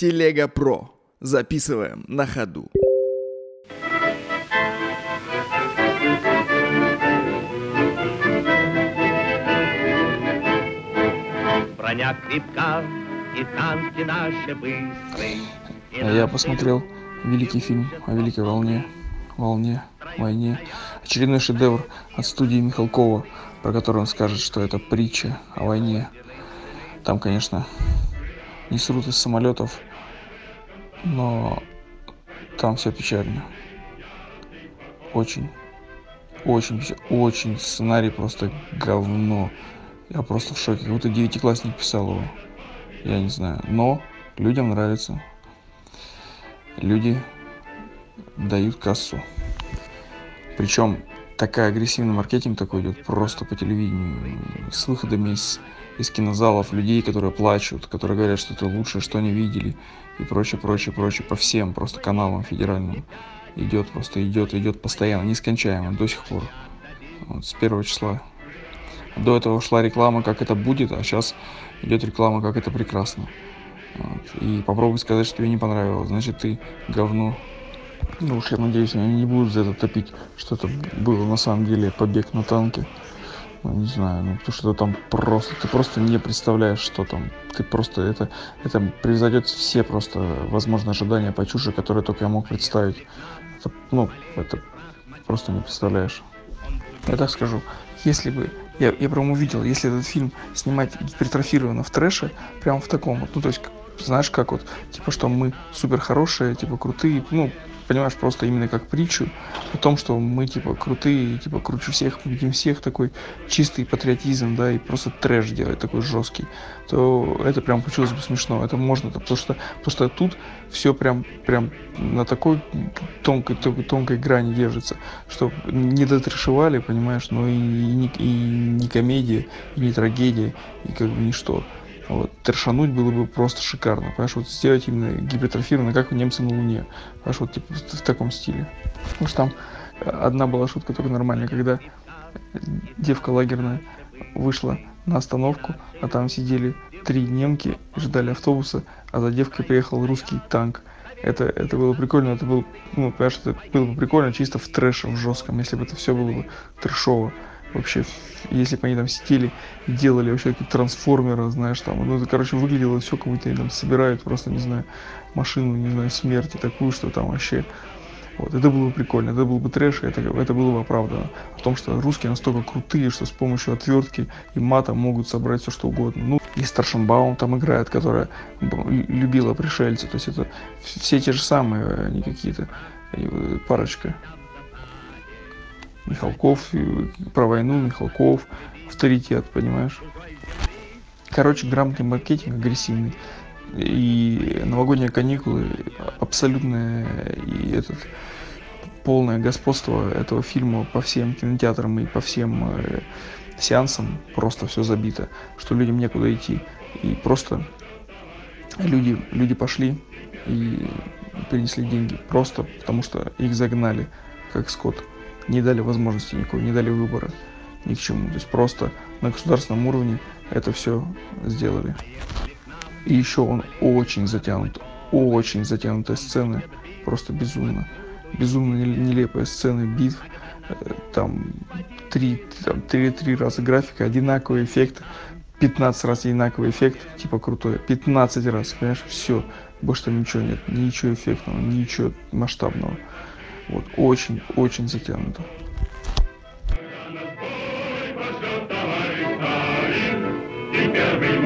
Телега Про. Записываем на ходу. Броня крепка, и танки наши быстрые. А Я посмотрел великий фильм о Великой волне, волне, войне. Очередной шедевр от студии Михалкова, про который он скажет, что это притча о войне. Там, конечно, не срут из самолетов, но там все печально. Очень, очень, очень сценарий просто говно. Я просто в шоке. Как будто девятиклассник писал его. Я не знаю. Но людям нравится. Люди дают кассу. Причем такая агрессивный маркетинг такой идет просто по телевидению. С выходами из, из кинозалов людей, которые плачут, которые говорят, что это лучшее, что они видели. И прочее, прочее, прочее. По всем просто каналам федеральным. Идет просто, идет, идет постоянно, нескончаемо, до сих пор. Вот, с первого числа. До этого шла реклама, как это будет, а сейчас идет реклама, как это прекрасно. Вот. И попробуй сказать, что тебе не понравилось, значит ты говно. Ну уж я надеюсь, они не будут за это топить, что это было на самом деле побег на танке. Ну, не знаю, ну потому что там просто, ты просто не представляешь, что там. Ты просто, это, это превзойдет все просто возможные ожидания по чуши, которые только я мог представить. Это, ну, это просто не представляешь. Я так скажу, если бы я, я прям увидел, если этот фильм снимать гипертрофированно в трэше, прям в таком вот, ну то есть, знаешь, как вот, типа, что мы супер хорошие, типа, крутые, ну, понимаешь, просто именно как притчу о том, что мы, типа, крутые, типа, круче всех, победим всех, такой чистый патриотизм, да, и просто трэш делать такой жесткий, то это прям получилось бы смешно, это можно, потому что, потому что тут все прям, прям на такой тонкой, тонкой, тонкой грани держится, что не дотрешевали, понимаешь, но и, не, и не комедия, и не трагедия, и как бы ничто. Вот, трешануть было бы просто шикарно, понимаешь, вот сделать именно гипертрофированно, как у немца на Луне, понимаешь, вот типа в, таком стиле. Потому что там э, одна была шутка только нормальная, когда девка лагерная вышла на остановку, а там сидели три немки, ждали автобуса, а за девкой приехал русский танк. Это, это было прикольно, это был, ну, понимаешь, это было бы прикольно чисто в трэше, в жестком, если бы это все было бы трэшово. Вообще, если бы они там сидели и делали вообще какие-то трансформеры, знаешь, там, ну, это, короче, выглядело все, как будто они там собирают просто, не знаю, машину, не знаю, смерти такую, что там вообще вот, это было бы прикольно, это был бы трэш, это, это было бы оправдано. О том, что русские настолько крутые, что с помощью отвертки и мата могут собрать все что угодно. Ну, и Старшенбаум там играет, которая любила пришельца. То есть это все те же самые, а не какие-то э, парочка. Михалков, про войну, Михалков, авторитет, понимаешь? Короче, грамотный маркетинг, агрессивный. И новогодние каникулы абсолютное и этот полное господство этого фильма по всем кинотеатрам и по всем э, сеансам просто все забито, что людям некуда идти. И просто люди, люди пошли и принесли деньги просто потому что их загнали как скот. Не дали возможности никакой, не дали выбора ни к чему. То есть просто на государственном уровне это все сделали. И еще он очень затянут, очень затянутая сцены, просто безумно. Безумно нел- нелепые сцены битв, э, там три, там, три, три раза графика, одинаковый эффект, 15 раз одинаковый эффект, типа крутой, 15 раз, понимаешь, все, больше там ничего нет, ничего эффектного, ничего масштабного. Вот, очень-очень затянуто. Теперь